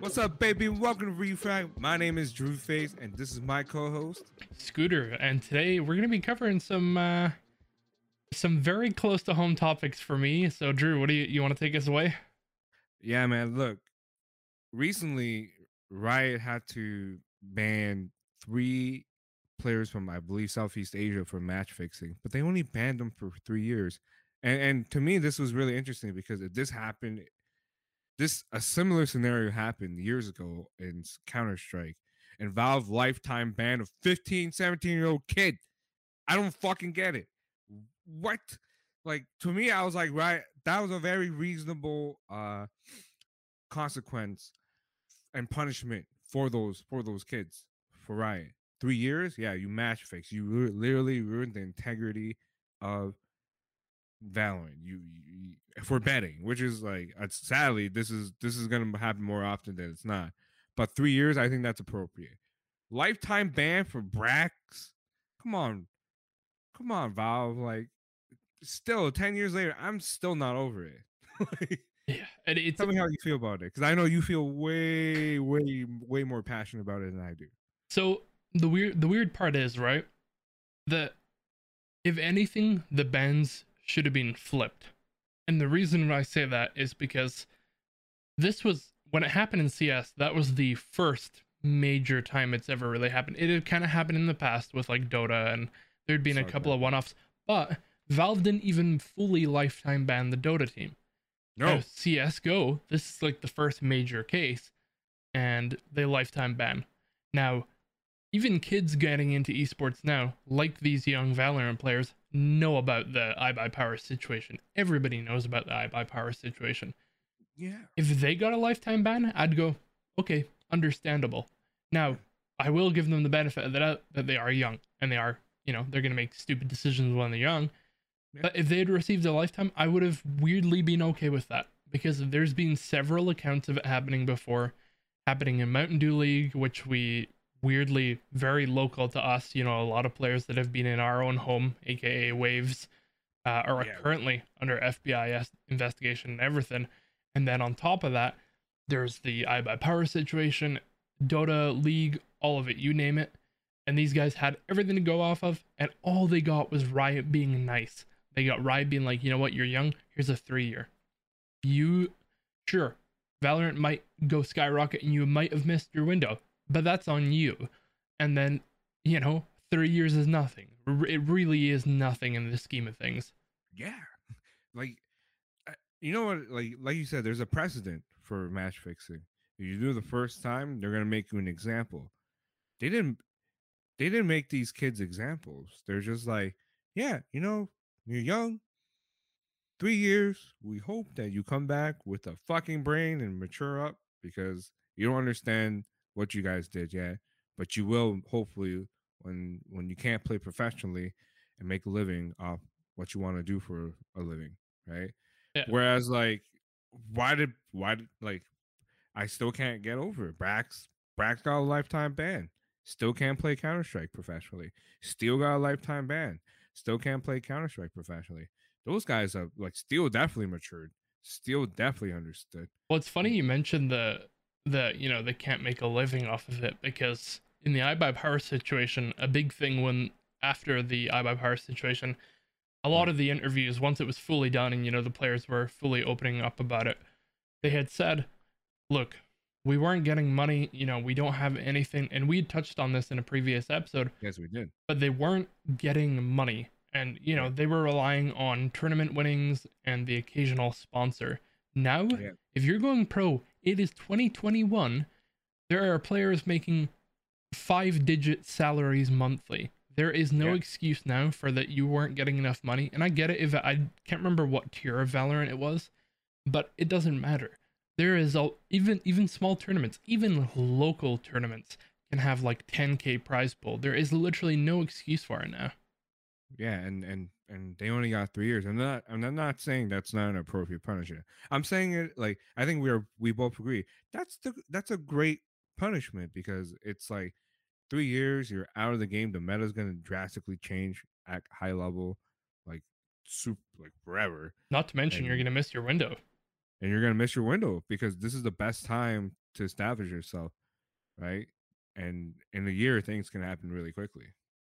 What's up, baby? Welcome to Refrag. My name is Drew Face, and this is my co-host Scooter, and today we're gonna be covering some uh some very close to home topics for me. So, Drew, what do you you want to take us away? Yeah, man. Look, recently Riot had to ban three players from, I believe, Southeast Asia for match fixing, but they only banned them for three years. And and to me, this was really interesting because if this happened, this a similar scenario happened years ago in Counter Strike, and Valve lifetime ban of 15, 17 year old kid. I don't fucking get it. What? Like to me, I was like, right, that was a very reasonable uh consequence and punishment for those for those kids for Riot. Three years, yeah, you match fix. You literally ruined the integrity of Valorant. You, you for betting, which is like uh, sadly this is this is gonna happen more often than it's not. But three years, I think that's appropriate. Lifetime ban for Brax. Come on, come on, Valve. Like, still ten years later, I'm still not over it. like, Yeah, and it's tell me how you feel about it, because I know you feel way, way, way more passionate about it than I do. so the weird the weird part is right that if anything, the bans should have been flipped, and the reason I say that is because this was when it happened in CS. That was the first major time it's ever really happened. It had kind of happened in the past with like Dota, and there'd been a couple of one offs, but Valve didn't even fully lifetime ban the Dota team. No, Now, CS:GO, this is like the first major case, and they lifetime ban. Now, even kids getting into esports now, like these young Valorant players, know about the iBuyPower situation. Everybody knows about the iBuyPower situation. yeah, If they got a lifetime ban, I'd go, okay, understandable. Now, I will give them the benefit of the doubt that they are young and they are, you know, they're going to make stupid decisions when they're young. Yeah. But if they had received a lifetime, I would have weirdly been okay with that because there's been several accounts of it happening before, happening in Mountain Dew League, which we weirdly very local to us. You know, a lot of players that have been in our own home, aka Waves, uh, are Yeah. currently under FBI investigation and everything. And then on top of that, there's the iBuyPower situation, Dota League, all of it, you name it. And these guys had everything to go off of, and all they got was Riot being nice. They got Riot being like, you know what, you're young, here's a three year. You, sure, Valorant might go skyrocket and you might have missed your window, but that's on you. And then, you know, three years is nothing. It really is nothing in the scheme of things. yeah. Like, uh, you know what? Like, like you said, there's a precedent for match fixing. If you do the first time, they're gonna make you an example. They didn't. They didn't make these kids examples. They're just like, yeah, you know, you're young. Three years. We hope that you come back with a fucking brain and mature up because you don't understand what you guys did yet, but you will hopefully when when you can't play professionally and make a living off what you want to do for a living, right? Yeah. Whereas like, why did why did like, I still can't get over it. Brax Brax got a lifetime ban. Still can't play Counter Strike professionally. Still got a lifetime ban. Still can't play Counter Strike professionally. Those guys are like Steel definitely matured. Steel definitely understood. Well, it's funny mm. you mentioned the the you know they can't make a living off of it because in the iBuyPower situation, a big thing when after the iBuyPower situation, a lot of the interviews once it was fully done and you know the players were fully opening up about it, they had said, "Look, we weren't getting money. You know, we don't have anything." And we had touched on this in a previous episode Yes, we did. but they weren't getting money and you know they were relying on tournament winnings and the occasional sponsor now Yeah. if you're going pro it is 2021 there are players making five digit salaries monthly. There is no Yeah. excuse now for that you weren't getting enough money and i get it if i can't remember what tier of valorant it was but it doesn't matter. There is a, even even small tournaments even local tournaments can have like 10k prize pool. There is literally no excuse for it now Yeah, and and and they only got three years. I'm not. I'm not- saying that's not an appropriate punishment. I'm saying it like I think we're we both agree that's the that's a great punishment because it's like three years you're out of the game. The meta is gonna drastically change at high level. Like super like forever. Not to mention, And- you're gonna miss your window. and you're gonna miss your window because this is the best time to establish yourself, right? And in a year, things can happen really quickly,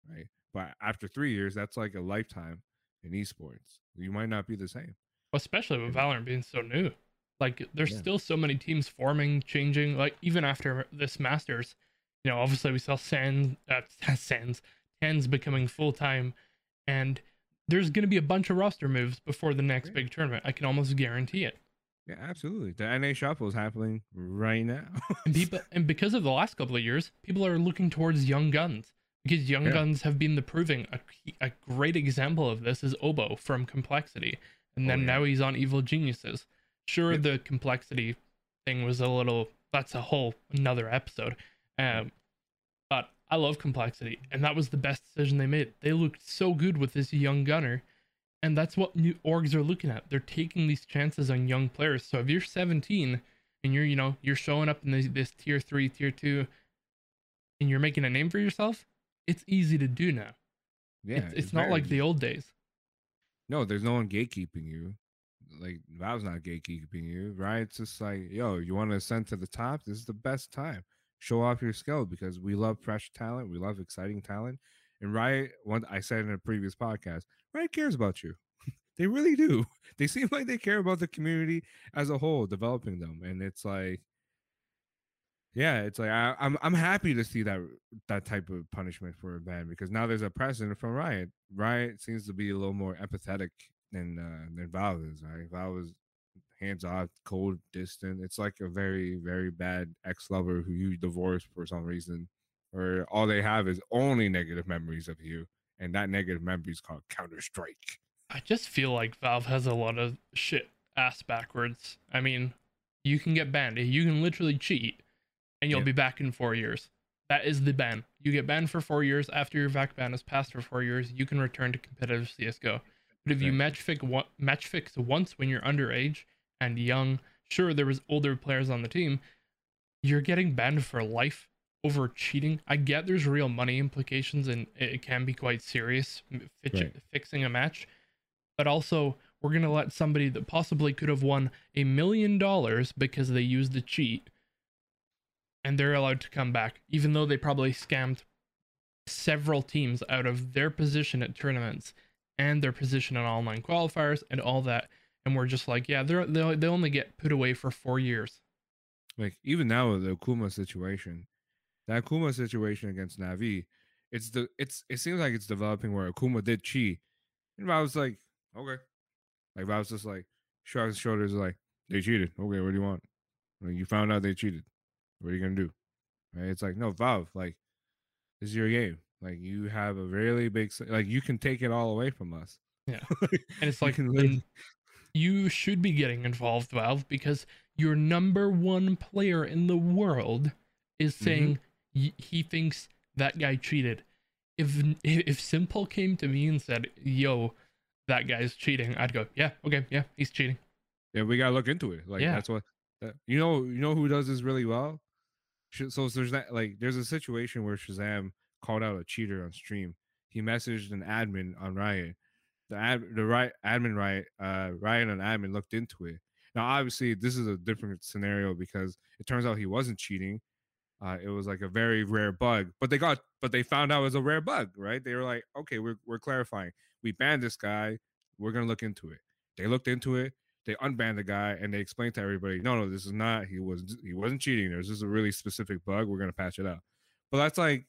right? But after three years, that's like a lifetime in esports. You might not be the same. especially with Valorant being so new. Like there's Yeah. still so many teams forming, changing. Like even after this Masters, you know, obviously we saw Sands, uh, Sands, TenZ becoming full time, and there's going to be a bunch of roster moves before the next Yeah. big tournament. I can almost guarantee it. Yeah, absolutely. The NA shuffle is happening right now. And people, and because of the last couple of years, people are looking towards young guns because young Yeah. guns have been the proving. A, a great example of this is oBo from Complexity, and Oh, then yeah. now he's on Evil Geniuses. Sure, Yep. the complexity thing was a little. That's a whole another episode. Um, but I love complexity, and that was the best decision they made. They looked so good with this young gunner, and that's what new orgs are looking at. They're taking these chances on young players. So if you're 17 and you're, you know, you're showing up in this, this tier three, tier two, and you're making a name for yourself, it's easy to do now. yeah, it's, it's, not like very- the old days. no. There's no one gatekeeping you. Like Valve's not gatekeeping you, right? It's just like, yo, you want to ascend to the top? This is the best time. Show off your skill because we love fresh talent. We love exciting talent. And Riot, one I said in a previous podcast, Riot cares about you. they really do. They seem like they care about the community as a whole, developing them. And it's like, yeah, it's like I, I'm I'm happy to see that that type of punishment for a ban because now there's a precedent from Riot. Riot seems to be a little more empathetic than uh, than Valve is. Right, Valve is hands off, cold, distant. It's like a very very bad ex lover who you divorced for some reason, or all they have is only negative memories of you, and that negative memory is called Counter Strike. I just feel like Valve has a lot of shit ass backwards. I mean, you can get banned. You can literally cheat and you'll Yeah. be back in four years. That is the ban. You get banned for four years. After your VAC ban is passed for four years, you can return to competitive CSGO. But if you match fix, one, match fix once when you're underage and young, sure, there was older players on the team, you're getting banned for life over cheating. I get there's real money implications and it can be quite serious fitch- Right. fixing a match but also we're going to let somebody that possibly could have won a million dollars because they used a cheat and they're allowed to come back even though they probably scammed several teams out of their position at tournaments and their position in online qualifiers and all that and we're just like yeah they're they they only get put away for 4 years like even now with the Akuma situation, that Akuma situation against Navi, it's the it's it seems like it's developing where Akuma did cheat, and I was like, okay, like I was just like shrugs shoulders, like they cheated. Okay, what do you want? Like, you found out they cheated. What are you gonna do? Right? It's like no Valve, like this is your game. Like you have a really big, like you can take it all away from us. Yeah. And it's like then you should be getting involved, Valve, because your number one player in the world is Mm-hmm. saying he thinks that guy cheated. If if s1mple came to me and said, "Yo, that guy's cheating," I'd go, "Yeah, okay, yeah, he's cheating." Yeah, we gotta look into it. Like Yeah. that's what that, you know. You know who does this really well? So there's that like there's a situation where ShahZaM called out a cheater on stream. He messaged an admin on Riot. The ad the right admin Riot uh Riot and admin looked into it. Now obviously this is a different scenario because it turns out he wasn't cheating. Uh, it was like a very rare bug, but they got but they found out it was a rare bug, right? They were like, okay, we're we're clarifying. We banned this guy. We're gonna look into it. They looked into it they unbanned the guy and they explained to everybody, no, no, this is not. He was he wasn't cheating. There's just a really specific bug. We're gonna patch it out. But that's like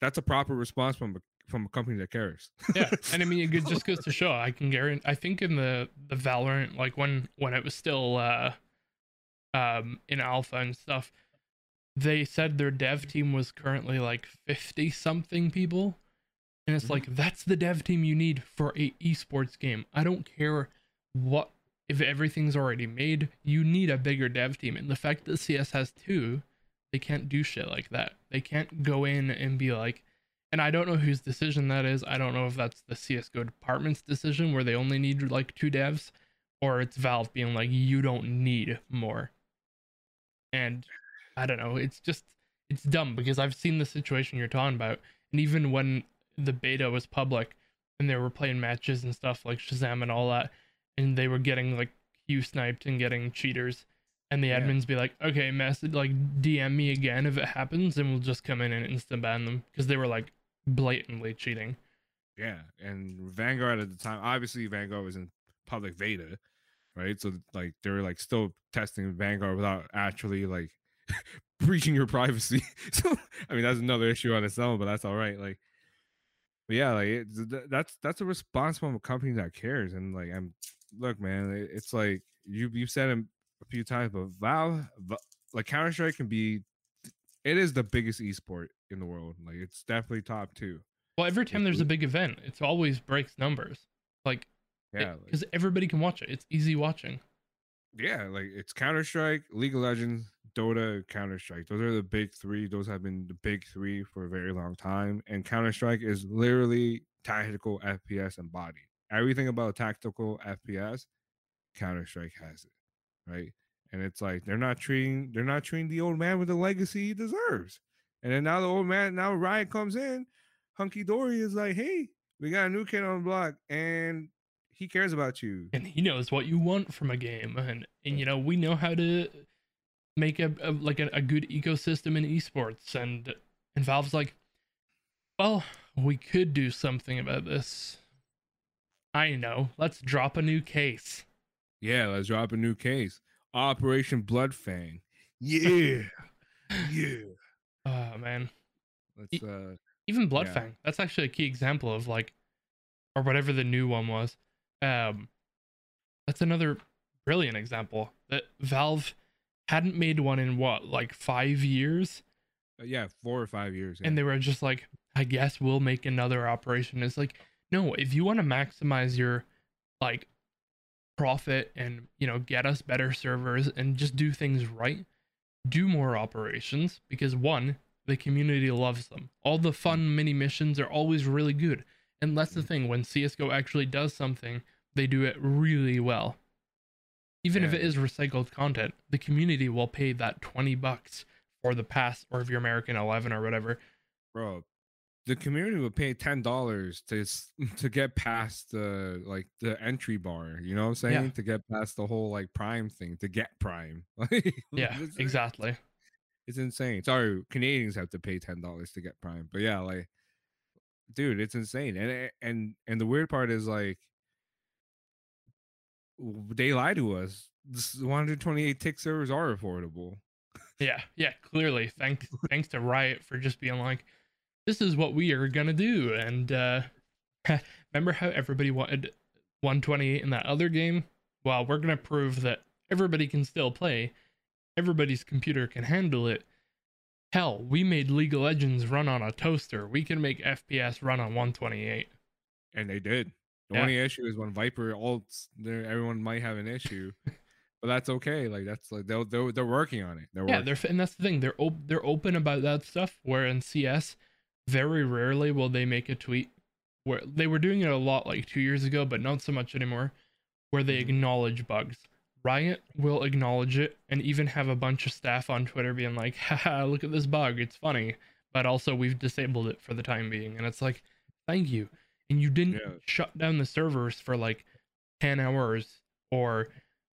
that's a proper response from a, from a company that cares. Yeah, and I mean, it just goes to show. I can guarantee. I think in the the Valorant, like when when it was still uh, um, in alpha and stuff, they said their dev team was currently like fifty something people, and it's Mhm. like that's the dev team you need for a esports game. I don't care what if everything's already made. You need a bigger dev team, and the fact that CS has two, they can't do shit like that. They can't go in and be like and I don't know whose decision that is. I don't know if that's the CS:GO department's decision where they only need like two devs, or it's Valve being like, you don't need more. And I don't know. It's just it's dumb because I've seen the situation you're talking about, and even when the beta was public, and they were playing matches and stuff like ShahZaM and all that, and they were getting like Q sniped and getting cheaters. And the Yeah. admins be like, okay, message like DM me again if it happens, and we'll just come in and instant ban them because they were like blatantly cheating. Yeah, and Vanguard at the time, obviously Vanguard was in public beta, right? So like they were like still testing Vanguard without actually like breaching your privacy. so I mean that's another issue on its own, but that's all right. Like, but yeah, like it, that's that's a response from a company that cares. And like I'm, look, man, it's like you you've said it a few times, but Valve, like Counter Strike can be, it is the biggest esport in the world. Like it's definitely top two. Well, every time Like, there's a big event, it's always breaks numbers. Like, Yeah, like- because everybody can watch it. It's easy watching. yeah, like it's Counter Strike, League of Legends, Dota, Counter Strike. Those are the big three. Those have been the big three for a very long time. And Counter Strike is literally tactical FPS embodied. Everything about tactical FPS, Counter Strike has it, right? And it's like they're not treating they're not treating the old man with the legacy he deserves. And then now the old man now Riot comes in, Hunky Dory is like, hey, we got a new kid on the block, and he cares about you. and he knows what you want from a game and and you know we know how to make a, a like a, a good ecosystem in esports and and valve's like well we could do something about this i know let's drop a new case Yeah, let's drop a new case. Operation Bloodfang. Yeah. yeah. oh man Let's uh even bloodfang that's actually a key example of like or whatever the new one was um that's another brilliant example that valve hadn't made one in what like five years yeah, four or five years. and they were just like i guess we'll make another operation it's like no if you want to maximize your like profit and you know get us better servers and just do things right do more operations because one the community loves them. All the fun mini missions are always really good. And that's the mm-hmm. thing when csgo actually does something they do it really well. Even if it is recycled content the community will pay that 20 bucks for the pass or if you're american 11 or whatever. Bro. The community would pay ten dollars to to get past the like the entry bar. You know what I'm saying? Yeah. To get past the whole like Prime thing. To get Prime. Yeah it's- eh, exactly It's insane. Sorry, Canadians have to pay ten dollars to get Prime. But yeah, like, dude, it's insane. And eh, and and the weird part is like, they lie to us. This 128 tick servers are affordable. Yeah, yeah, clearly. Thanks thanks to Riot for just being like, this is what we are gonna do. And uh remember how everybody wanted 128 in that other game? Well, we're gonna prove that everybody can still play. Everybody's computer can handle it. Hell, we made League of Legends run on a toaster. We can make FPS run on 128. And they did. The Yeah. only issue is when Viper ults, there everyone might have an issue. but that's okay. Like that's like they'll, they're they're working on it. They're Yeah, working. they're and that's the thing. They're op- they're open about that stuff. Where in CS, very rarely will they make a tweet. Where they were doing it a lot like two years ago, but not so much anymore. Where they Mhm. acknowledge bugs. Riot will acknowledge it and even have a bunch of staff on Twitter being like, "Haha, look at this bug. It's funny." But also, we've disabled it for the time being, and it's like, thank you. And you didn't Yeah. shut down the servers for like ten hours or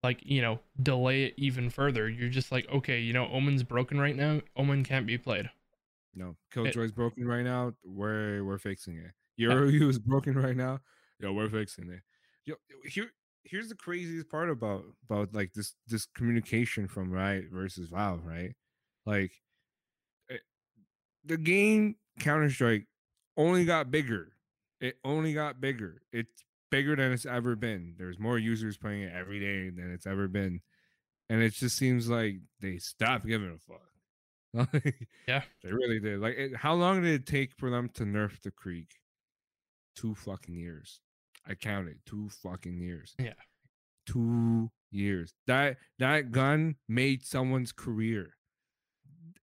like you know delay it even further you're just like okay you know omen's broken right now omen can't be played No, Killjoy's broken right now. We're we're fixing it. Your is broken right now. Yo, we're fixing it. Yo, here here's the craziest part about about like this this communication from Riot versus Valve, right? Like eh, the game Counter Strike only got bigger. It only got bigger. It's bigger than it's ever been. There's more users playing it every day than it's ever been. And it just seems like they stopped giving a fuck. Like, Yeah. they really did. Like, it, how long did it take for them to nerf the Krieg? Two fucking years. I counted two fucking years. Yeah. Two years. That that gun made someone's career.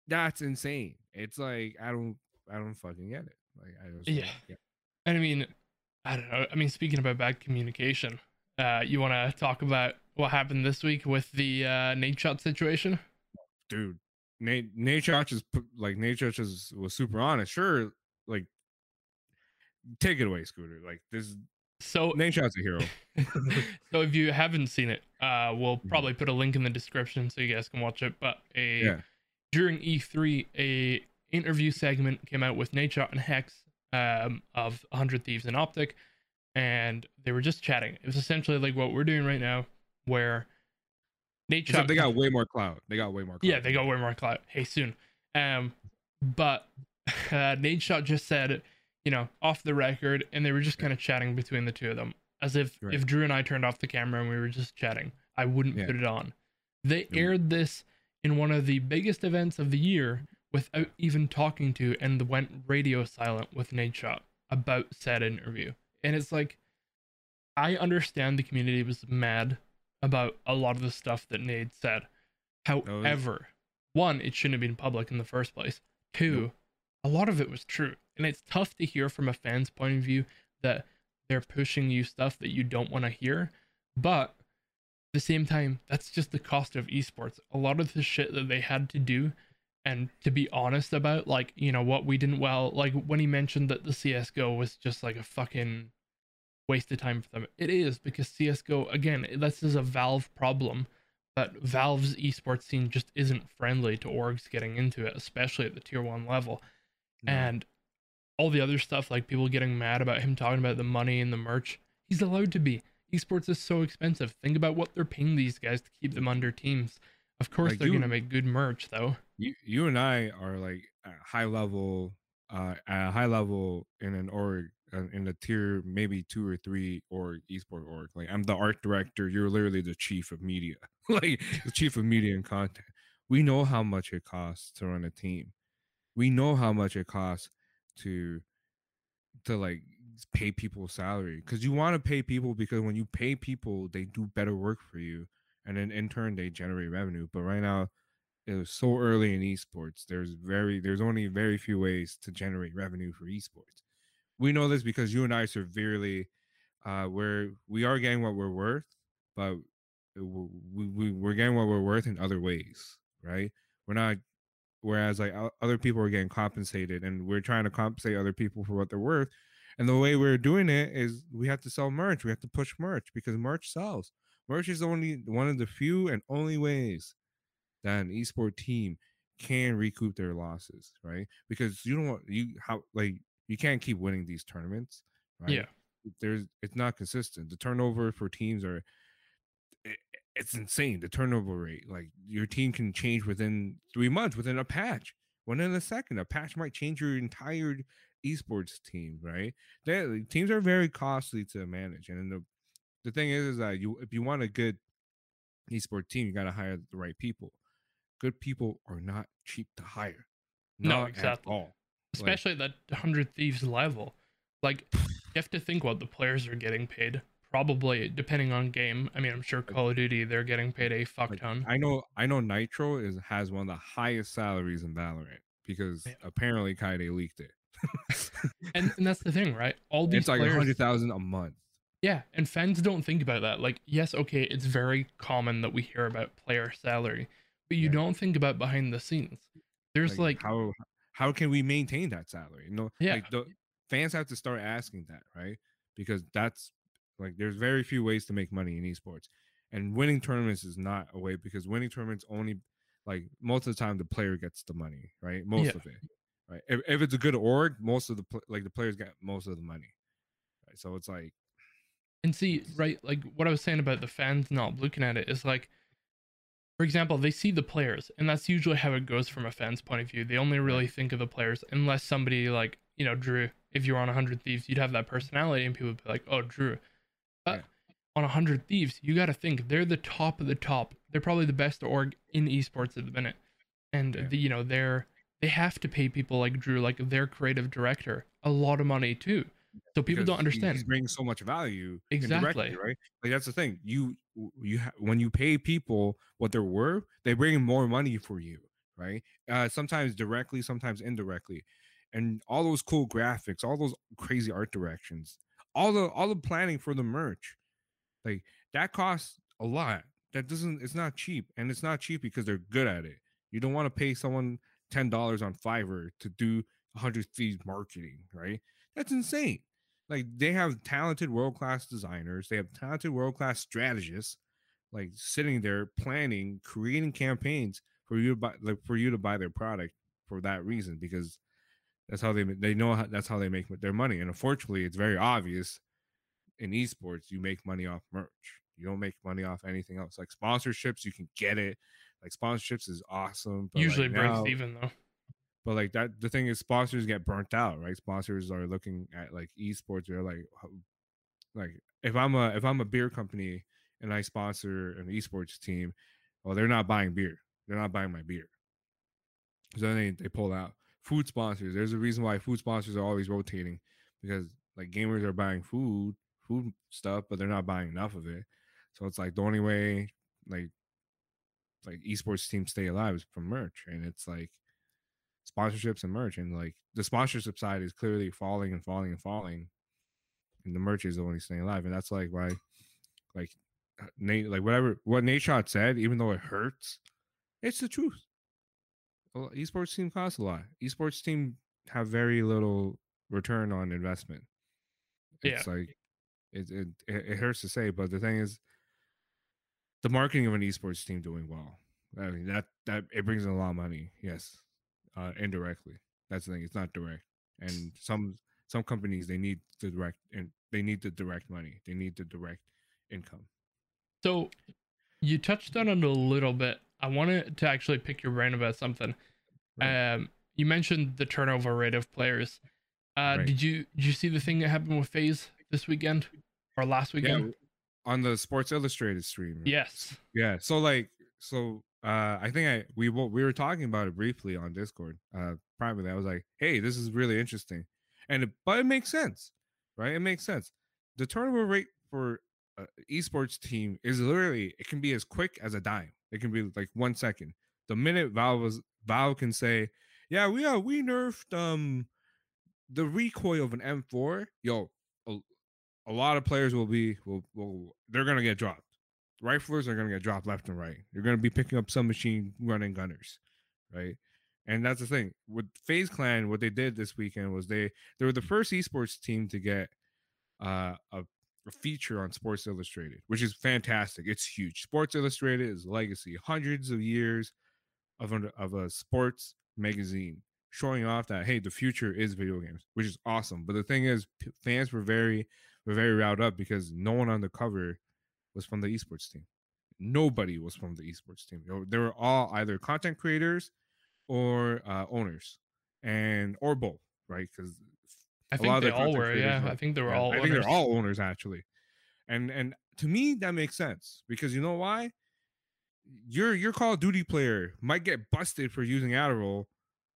That's insane. It's like I don't I don't fucking get it. Like I just don't Yeah. get and i mean i don't know i mean speaking about bad communication uh you want to talk about what happened this week with the uh Nadeshot situation dude, Nate Nate Church is like Nate Church is was super honest. Sure, like take it away, Scooter. Like this. So Nadeshot's a hero. so if you haven't seen it, uh, we'll Mhm. probably put a link in the description so you guys can watch it. But a Yeah. during E3, a interview segment came out with Nadeshot and HECZ um, of 100 Thieves and Optic, and they were just chatting. It was essentially like what we're doing right now, where Nadeshot Except they got way more clout. They got way more. Clout. yeah, they got way more clout. Hey, soon. Um, but uh, Nadeshot just said, you know, off the record, and they were just kind of chatting between the two of them, as if Right. if Drew and I turned off the camera and we were just chatting, I wouldn't Yeah. put it on. They Yeah. aired this in one of the biggest events of the year without even talking to, and went radio silent with Nadeshot about said interview. And it's like, I understand the community was mad about a lot of the stuff that Nade said. Oh, However, one, it shouldn't have been public in the first place. Two, a lot of it was true. And it's tough to hear from a fan's point of view that they're pushing you stuff that you don't want to hear. But at the same time, that's just the cost of esports. A lot of the shit that they had to do and to be honest about, like, you know, what we didn't well, like when he mentioned that the CSGO was just like a fucking waste of time for them. It is because CSGO, again, this is a Valve problem but Valve's esports scene just isn't friendly to orgs getting into it, especially at the tier one level. No. And all the other stuff, like people getting mad about him talking about the money and the merch, he's allowed to be. Esports is so expensive. Think about what they're paying these guys to keep them under teams. Of course, Like, they're you- gonna make good merch though. you you and I are like high level, uh, at a high level in an org in a tier maybe two or three or esport org. Like I'm the art director. You're literally the chief of media, like the chief of media and content. We know how much it costs to run a team. We know how much it costs to to like pay people salary because you want to pay people because when you pay people they do better work for you and then in turn they generate revenue but right now it was so early in esports there's very there's only very few ways to generate revenue for esports we know this because you and i severely uh we're we are getting what we're worth but we, we we're getting what we're worth in other ways right? We're not whereas like other people are getting compensated and we're trying to compensate other people for what they're worth and the way we're doing it is we have to sell merch we have to push merch because merch sells. Merch is only one of the few and only ways that an esport team can recoup their losses right? Because you don't want you how like you can't keep winning these tournaments right? Yeah. there's it's not consistent. The turnover for teams are it, it's insane the turnover rate like your team can change within three months within a patch within a second a patch might change your entire esports team right? They, teams are very costly to manage and the the thing is is that you if you want a good esports team you got to hire the right people. Good people are not cheap to hire. No, exactly. at all Especially at that hundred thieves level. Like you have to think what the players are getting paid. Probably depending on game. I mean, I'm sure Call of Duty they're getting paid a fuck Like, ton. I know I know nitr0 is has one of the highest salaries in Valorant because Yeah. apparently Kaide leaked it. and, and that's the thing, right? All these it's like players, hundred thousand a month. yeah, and fans don't think about that. Like, yes, okay, it's very common that we hear about player salary, but you Yeah. don't think about behind the scenes. There's like, how how can we maintain that salary? You know, Yeah. like the fans have to start asking that, right? Because that's like there's very few ways to make money in esports, and winning tournaments is not a way because winning tournaments only like most of the time the player gets the money, right? Most Yeah. of it, right? If, if it's a good org, most of the like the players get most of the money, right? So it's like and see, right, like what I was saying about the fans not looking at it is like, for example, they see the players, and that's usually how it goes from a fan's point of view. They only really think of the players, unless somebody like, you know, Drew, if you were on 100 Thieves, you'd have that personality, and people would be like, oh, Drew. But Yeah. on 100 Thieves, you got to think they're the top of the top. They're probably the best org in esports at the minute. And, Yeah. the, you know, they're, they have to pay people like Drew, like their creative director, a lot of money too. So people don't understand. He's bringing so much value Exactly. right? Like that's the thing. You you ha- when you pay people what they're worth, they bring more money for you, right? Uh, sometimes directly, sometimes indirectly, and all those cool graphics, all those crazy art directions, all the all the planning for the merch, like that costs a lot. That doesn't. It's not cheap, and it's not cheap because they're good at it. You don't want to pay someone ten dollars on Fiverr to do hundred thieves marketing, right? That's insane. like they have talented world class designers, they have talented world class strategists, like sitting there planning, creating campaigns for you to buy, like for you to buy their product for that reason because that's how they they know how, that's how they make their money. And unfortunately, it's very obvious in esports you make money off merch. You don't make money off anything else. Like sponsorships, you can get it. Like sponsorships is awesome. Usually like breaks now, even though. But like that, the thing is, sponsors get burnt out, right? Sponsors are looking at like esports. They're like, like if I'm a if I'm a beer company and I sponsor an esports team, well, they're not buying beer. They're not buying my beer. So then they, they pull out food sponsors. There's a reason why food sponsors are always rotating because like gamers are buying food, food stuff, but they're not buying enough of it. So it's like the only way like like esports teams stay alive is from merch. And it's like sponsorships and merch. And like the sponsorship side is clearly falling and falling and falling. And the merch is the only staying alive. And that's like why like uh, Nate like whatever what Nadeshot said, even though it hurts, it's the truth. Well, esports team costs a lot. Esports team have very little return on investment. It's Yeah. like it, it it hurts to say, but the thing is, the marketing of an esports team doing well. I mean that that it brings in a lot of money. Yes, uh, indirectly. That's the thing. It's not direct, and some some companies they need the direct and they need the direct money. They need the direct income. So you touched on it a little bit. I wanted to actually pick your brain about something. Right. Um, you mentioned the turnover rate of players. Uh, Right. Did you did you see the thing that happened with FaZe this weekend or last Yeah, weekend? on the Sports Illustrated stream. Yes. Yeah. So like so uh I think I we we were talking about it briefly on Discord. Uh privately. I was like, "Hey, this is really interesting." And it, but it makes sense. Right? It makes sense. The turnover rate for a esports team is literally it can be as quick as a dime. It can be like 1 second. The minute Valve was Valve can say, "Yeah, we uh, we nerfed um the recoil of an M4." Yo, a, a lot of players will be will will they're to get dropped riflers are going to get dropped left and right. You're going to be picking up some machine running gunners, right? And that's the thing with FaZe Clan. What they did this weekend was they they were the first esports team to get uh, a, a feature on Sports Illustrated, which is fantastic. It's huge. Sports Illustrated is legacy, hundreds of years of of a sports magazine showing off that hey, the future is video games, which is awesome. But the thing is, p- fans were very were very riled up because no one on the cover was from the esports team. Nobody was from the esports team. They were- all either content creators or uh, owners, and or both, right? Because I think they the all were. Yeah. were- I think they were yeah, all. I think owners. they're all owners actually, and and to me that makes sense because you know why? Your your Call of Duty player might get busted for using Adderall,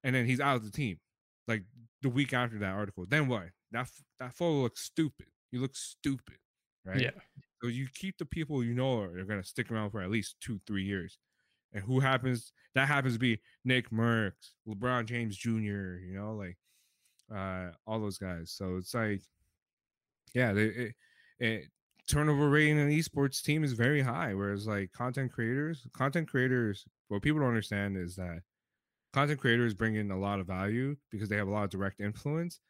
and then he's out of the team, like the week after that article. Then what? That that photo looks stupid. You look stupid, right? Yeah. So you keep the people you know are are gonna stick around for at least two, three years. And who happens that happens to be Nickmercs, LeBron James Jr., you know, like uh all those guys. So it's like yeah, they, it, it turnover rate in an esports team is very high. Whereas like content creators, content creators, what people don't understand is that content creators bring in a lot of value because they have a lot of direct influence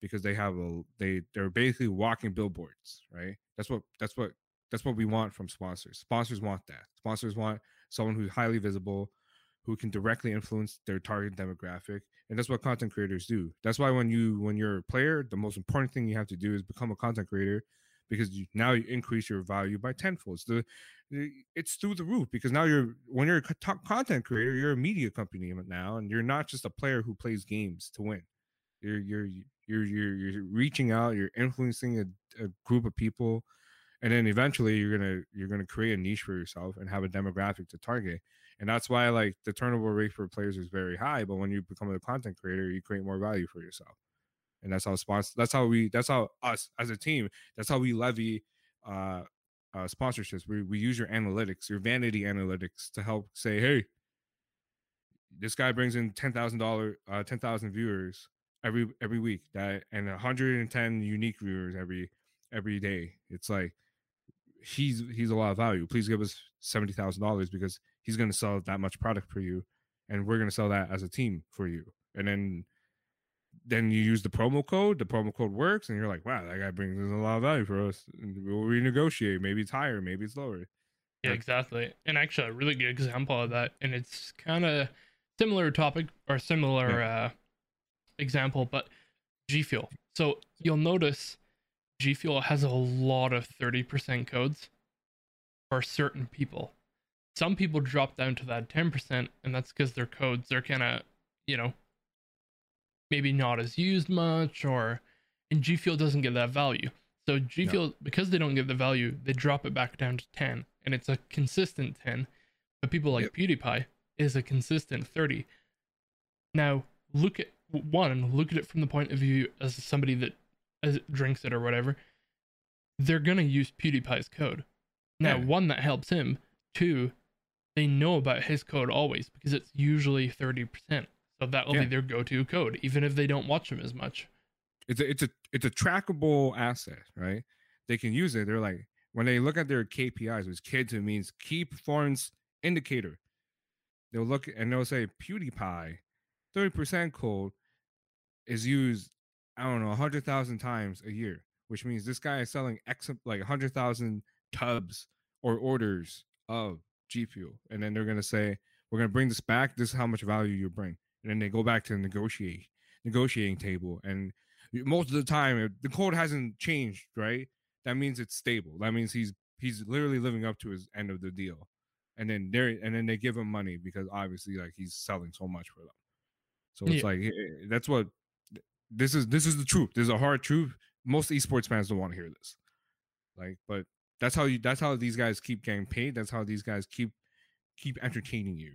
because they have a they they're basically walking billboards, right? That's what that's what that's what we want from sponsors. Sponsors want that. Sponsors want someone who's highly visible, who can directly influence their target demographic, and that's what content creators do. That's why when you when you're a player, the most important thing you have to do is become a content creator because you, now you increase your value by tenfold. It's the it's through the roof because now you're when you're a co- content creator, you're a media company now, and you're not just a player who plays games to win. You're you're you're you're, you're reaching out. You're influencing a, a group of people, and then eventually you're gonna you're gonna create a niche for yourself and have a demographic to target. And that's why like the turnover rate for players is very high. But when you become a content creator, you create more value for yourself. And that's how sponsor. That's how we. That's how us as a team. That's how we levy uh, uh, sponsorships. We we use your analytics, your vanity analytics, to help say, hey, this guy brings in ten thousand uh, ten thousand viewers every every week. That and hundred and ten unique viewers every every day. It's like he's he's a lot of value. Please give us seventy thousand dollars because he's going to sell that much product for you, and we're going to sell that as a team for you. And then then you use the promo code. The promo code works, and you're like, wow, that guy brings us a lot of value for us. And we'll renegotiate. Maybe it's higher, maybe it's lower. Yeah, exactly. And actually, a really good example of that, and it's kind of similar topic or similar yeah. uh, example, but G Fuel. So you'll notice G Fuel has a lot of 30% codes for certain people. Some people drop down to that 10%, and that's because their codes are kind of, you know, maybe not as used much, or and G Fuel doesn't get that value. So G Fuel, no. because they don't get the value, they drop it back down to 10, and it's a consistent 10. But people like yep. PewDiePie is a consistent 30. Now, look at one, look at it from the point of view as somebody that as drinks it or whatever. They're going to use PewDiePie's code. Now, yeah. one that helps him, two, they know about his code always because it's usually 30%. So that will yeah. be their go-to code even if they don't watch him as much. It's a it's a it's a trackable asset, right? They can use it. They're like when they look at their KPIs, which kids it means key performance indicator. They'll look and they'll say PewDiePie, 30% code is used, I don't know, 100,000 times a year, which means this guy is selling X like 100,000 tubs or orders of G Fuel. And then they're going to say, we're going to bring this back. This is how much value you bring. And then they go back to the negotiate negotiating table. And most of the time, the code hasn't changed, right? That means it's stable. That means he's he's literally living up to his end of the deal. And then they and then they give him money because obviously like he's selling so much for them. So it's yeah. like eh, eh, that's what this is. This is the truth. This is a hard truth. Most esports fans don't want to hear this. Like, but that's how you. That's how these guys keep getting paid. That's how these guys keep keep entertaining you.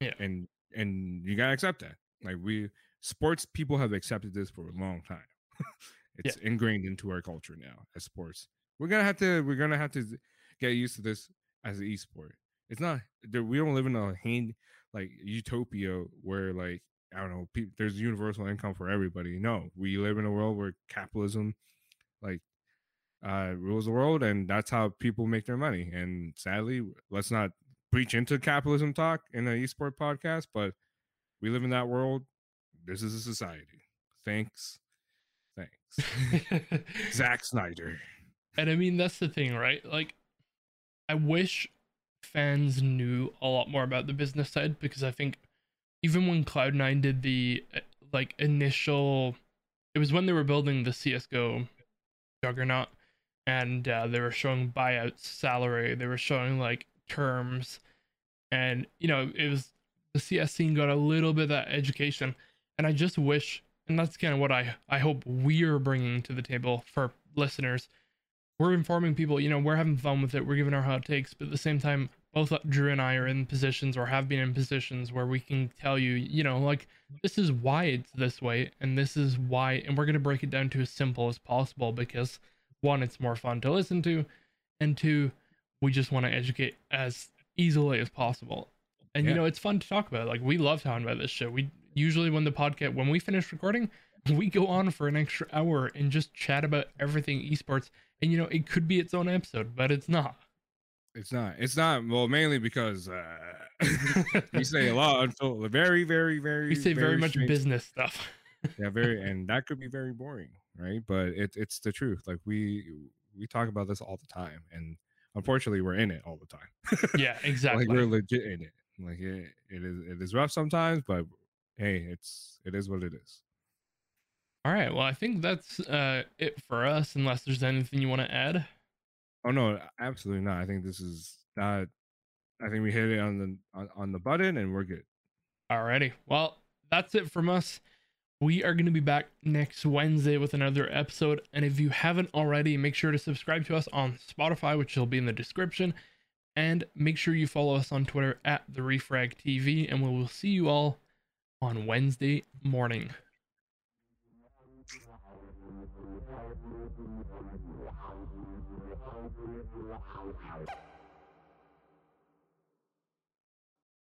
Yeah. And and you gotta accept that. Like we sports people have accepted this for a long time. it's yeah. ingrained into our culture now as sports. We're gonna have to. We're gonna have to get used to this as an esport. It's not. We don't live in a hand like utopia where like I don't know, pe- there's universal income for everybody. No, we live in a world where capitalism, like, uh, rules the world, and that's how people make their money. And sadly, let's not preach into capitalism talk in an esport podcast, but we live in that world. This is a society. Thanks. Thanks. Zack Snyder. And I mean, that's the thing, right? Like, I wish fans knew a lot more about the business side because I think even when Cloud9 did the uh, like initial it was when they were building the CS:GO juggernaut and uh, they were showing buyouts salary, they were showing like terms and you know, it was the CS scene got a little bit of that education and I just wish and that's kind of what I I hope we're bringing to the table for listeners. We're informing people, you know, we're having fun with it, we're giving our hot takes, but at the same time both Drew and I are in positions or have been in positions where we can tell you, you know, like this is why it's this way and this is why and we're going to break it down to as simple as possible because one it's more fun to listen to and two we just want to educate as easily as possible. And yeah. you know, it's fun to talk about. Like we love talking about this shit. We usually when the podcast when we finish recording, we go on for an extra hour and just chat about everything esports. And you know, it could be its own episode, but it's not. It's not. It's not. Well, mainly because uh, we say a lot until very, very, very. We say very, very much strange. business stuff. yeah, very, and that could be very boring, right? But it's it's the truth. Like we we talk about this all the time, and unfortunately, we're in it all the time. yeah, exactly. like we're legit in it. Like it, it is it is rough sometimes, but hey, it's it is what it is. All right. Well, I think that's uh, it for us. Unless there's anything you want to add. Oh no, absolutely not. I think this is not. I think we hit it on the on, on the button and we're good. Alrighty. Well, that's it from us. We are going to be back next Wednesday with another episode. And if you haven't already, make sure to subscribe to us on Spotify, which will be in the description. And make sure you follow us on Twitter at the Refrag TV. And we will see you all on Wednesday morning. Wow.